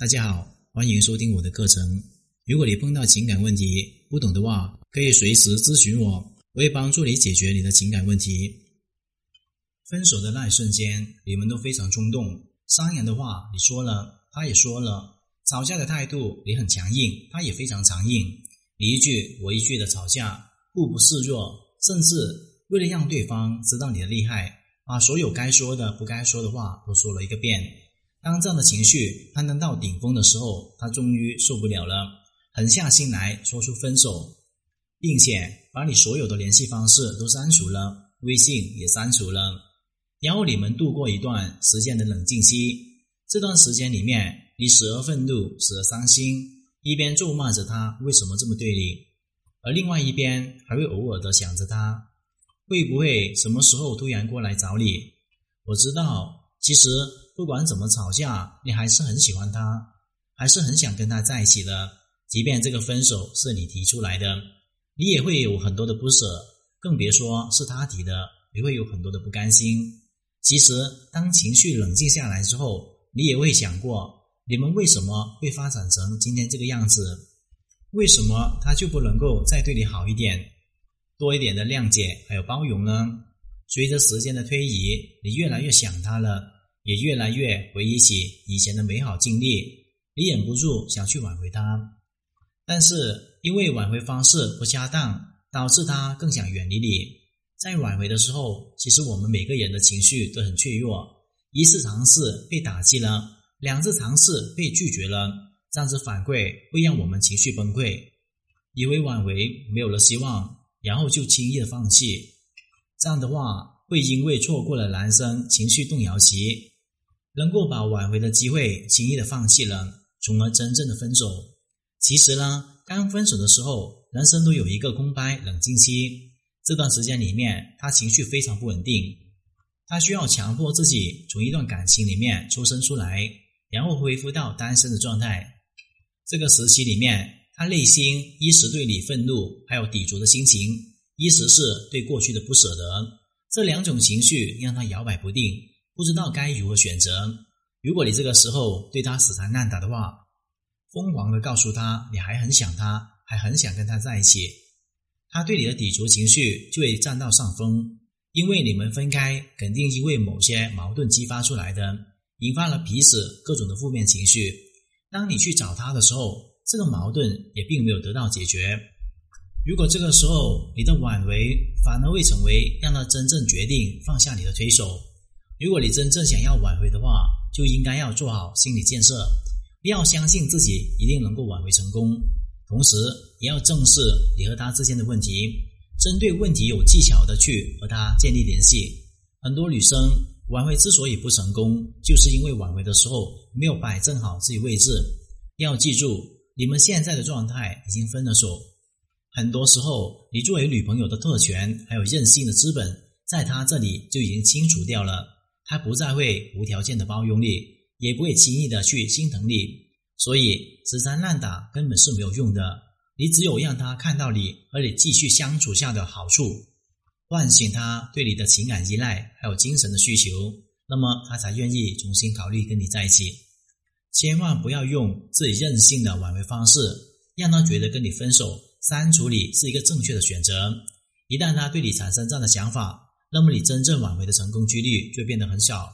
大家好，欢迎收听我的课程。如果你碰到情感问题不懂的话，可以随时咨询我，我会帮助你解决你的情感问题。分手的那一瞬间，你们都非常冲动，伤人的话你说了，他也说了；吵架的态度你很强硬，他也非常强硬。你一句我一句的吵架，互不示弱，甚至为了让对方知道你的厉害，把所有该说的、不该说的话都说了一个遍。当这样的情绪攀登到顶峰的时候，他终于受不了了，狠下心来说出分手，并且把你所有的联系方式都删除了，微信也删除了。然后你们度过一段时间的冷静期。这段时间里面，你时而愤怒，时而伤心，一边咒骂着他为什么这么对你，而另外一边还会偶尔的想着他会不会什么时候突然过来找你。我知道，其实。不管怎么吵架，你还是很喜欢他，还是很想跟他在一起的。即便这个分手是你提出来的，你也会有很多的不舍，更别说是他提的，你会有很多的不甘心。其实，当情绪冷静下来之后，你也会想过，你们为什么会发展成今天这个样子？为什么他就不能够再对你好一点，多一点的谅解还有包容呢？随着时间的推移，你越来越想他了。也越来越回忆起以前的美好经历，你忍不住想去挽回他，但是因为挽回方式不恰当，导致他更想远离你。在挽回的时候，其实我们每个人的情绪都很脆弱，一次尝试被打击了，两次尝试被拒绝了，这样子反馈会让我们情绪崩溃，以为挽回没有了希望，然后就轻易的放弃。这样的话，会因为错过了男生情绪动摇期。能够把挽回的机会轻易的放弃了，从而真正的分手。其实呢，刚分手的时候，男生都有一个空白冷静期。这段时间里面，他情绪非常不稳定，他需要强迫自己从一段感情里面抽身出来，然后恢复到单身的状态。这个时期里面，他内心一时对你愤怒，还有抵触的心情；一时是对过去的不舍得，这两种情绪让他摇摆不定。不知道该如何选择。如果你这个时候对他死缠烂打的话，疯狂的告诉他你还很想他，还很想跟他在一起，他对你的抵触情绪就会占到上风。因为你们分开，肯定因为某些矛盾激发出来的，引发了彼此各种的负面情绪。当你去找他的时候，这个矛盾也并没有得到解决。如果这个时候你的挽回反而会成为让他真正决定放下你的推手。如果你真正想要挽回的话，就应该要做好心理建设，要相信自己一定能够挽回成功。同时，也要正视你和他之间的问题，针对问题有技巧的去和他建立联系。很多女生挽回之所以不成功，就是因为挽回的时候没有摆正好自己位置。要记住，你们现在的状态已经分了手。很多时候，你作为女朋友的特权还有任性的资本，在他这里就已经清除掉了。他不再会无条件的包容你，也不会轻易的去心疼你，所以死缠烂打根本是没有用的。你只有让他看到你和你继续相处下的好处，唤醒他对你的情感依赖还有精神的需求，那么他才愿意重新考虑跟你在一起。千万不要用自己任性的挽回方式，让他觉得跟你分手、删除你是一个正确的选择。一旦他对你产生这样的想法，那么你真正挽回的成功几率就变得很小。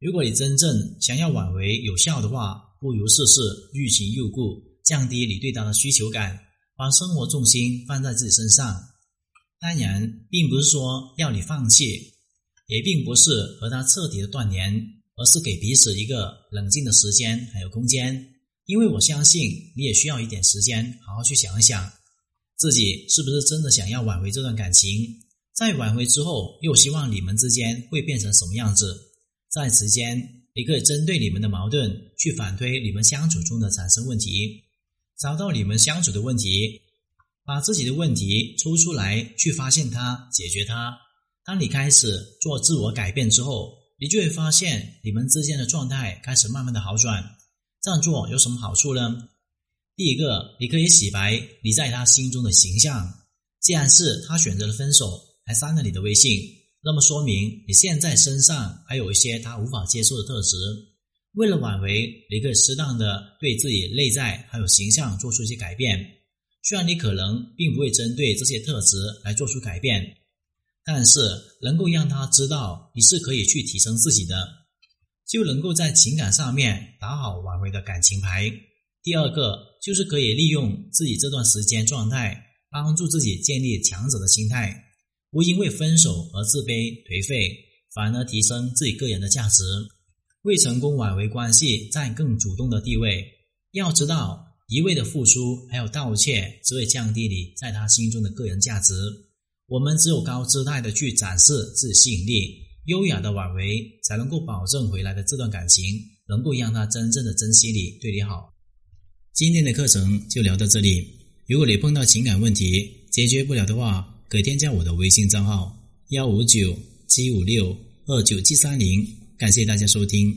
如果你真正想要挽回有效的话，不如试试欲擒又故，降低你对他的需求感，把生活重心放在自己身上。当然，并不是说要你放弃，也并不是和他彻底的断联，而是给彼此一个冷静的时间还有空间。因为我相信你也需要一点时间，好好去想一想，自己是不是真的想要挽回这段感情。在挽回之后，又希望你们之间会变成什么样子？在此间，你可以针对你们的矛盾去反推你们相处中的产生问题，找到你们相处的问题，把自己的问题抽出来去发现它，解决它。当你开始做自我改变之后，你就会发现你们之间的状态开始慢慢的好转。这样做有什么好处呢？第一个，你可以洗白你在他心中的形象。既然是他选择了分手。还删了你的微信，那么说明你现在身上还有一些他无法接受的特质。为了挽回，你可以适当的对自己内在还有形象做出一些改变。虽然你可能并不会针对这些特质来做出改变，但是能够让他知道你是可以去提升自己的，就能够在情感上面打好挽回的感情牌。第二个就是可以利用自己这段时间状态，帮助自己建立强者的心态，不因为分手而自卑颓废，反而提升自己个人的价值。为成功挽回关系占更主动的地位。要知道，一味的付出还有盗窃，只会降低你在他心中的个人价值。我们只有高姿态的去展示自己吸引力，优雅的挽回，才能够保证回来的这段感情能够让他真正的珍惜你，对你好。今天的课程就聊到这里。如果你碰到情感问题解决不了的话，可以添加我的微信账号：幺五九七五六二九七三零。感谢大家收听。